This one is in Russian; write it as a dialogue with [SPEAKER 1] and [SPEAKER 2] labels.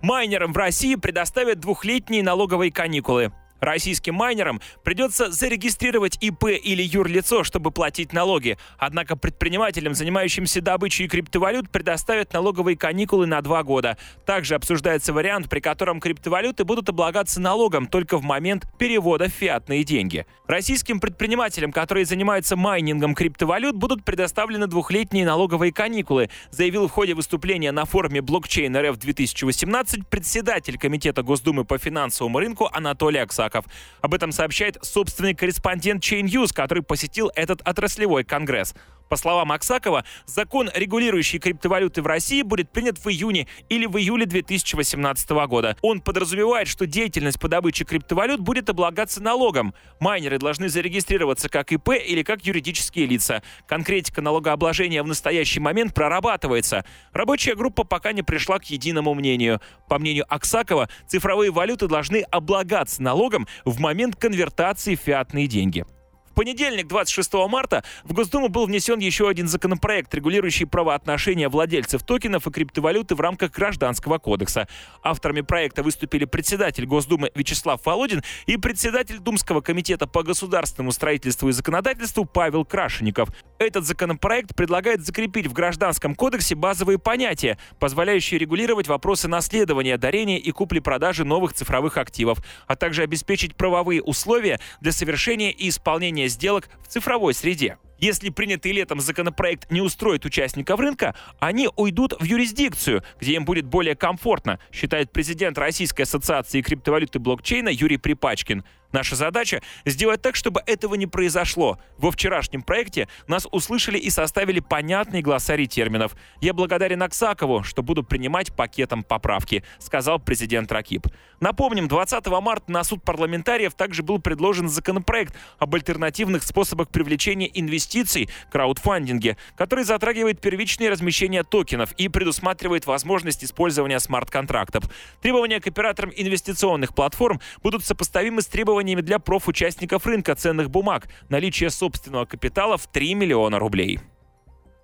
[SPEAKER 1] Майнерам в России предоставят двухлетние налоговые каникулы. Российским майнерам придется зарегистрировать ИП или юрлицо, чтобы платить налоги. Однако предпринимателям, занимающимся добычей криптовалют, предоставят налоговые каникулы на два года. Также обсуждается вариант, при котором криптовалюты будут облагаться налогом только в момент перевода в фиатные деньги. Российским предпринимателям, которые занимаются майнингом криптовалют, будут предоставлены двухлетние налоговые каникулы, заявил в ходе выступления на форуме блокчейн РФ 2018 председатель Комитета Госдумы по финансовому рынку Анатолий Аксак. Яков. Об этом сообщает собственный корреспондент Chain News, который посетил этот отраслевой конгресс. По словам Аксакова, закон, регулирующий криптовалюты в России, будет принят в июне или в июле 2018 года. Он подразумевает, что деятельность по добыче криптовалют будет облагаться налогом. Майнеры должны зарегистрироваться как ИП или как юридические лица. Конкретика налогообложения в настоящий момент прорабатывается. Рабочая группа пока не пришла к единому мнению. По мнению Аксакова, цифровые валюты должны облагаться налогом в момент конвертации в фиатные деньги. В понедельник, 26 марта, в Госдуму был внесен еще один законопроект, регулирующий правоотношения владельцев токенов и криптовалюты в рамках Гражданского кодекса. Авторами проекта выступили председатель Госдумы Вячеслав Володин и председатель Думского комитета по государственному строительству и законодательству Павел Крашеников. Этот законопроект предлагает закрепить в Гражданском кодексе базовые понятия, позволяющие регулировать вопросы наследования, дарения и купли-продажи новых цифровых активов, а также обеспечить правовые условия для совершения и исполнения ведения сделок в цифровой среде. Если принятый летом законопроект не устроит участников рынка, они уйдут в юрисдикцию, где им будет более комфортно, считает президент Российской ассоциации криптовалюты блокчейна Юрий Припачкин. Наша задача — сделать так, чтобы этого не произошло. Во вчерашнем проекте нас услышали и составили понятный глоссарий терминов. Я благодарен Аксакову, что буду принимать пакетом поправки, сказал президент Ракип. Напомним, 20 марта на суд парламентариев также был предложен законопроект об альтернативных способах привлечения инвестиций, краудфандинге, который затрагивает первичное размещение токенов и предусматривает возможность использования смарт-контрактов. Требования к операторам инвестиционных платформ будут сопоставимы с требованиями требованиями для профучастников рынка ценных бумаг, наличие собственного капитала в 3 миллиона рублей.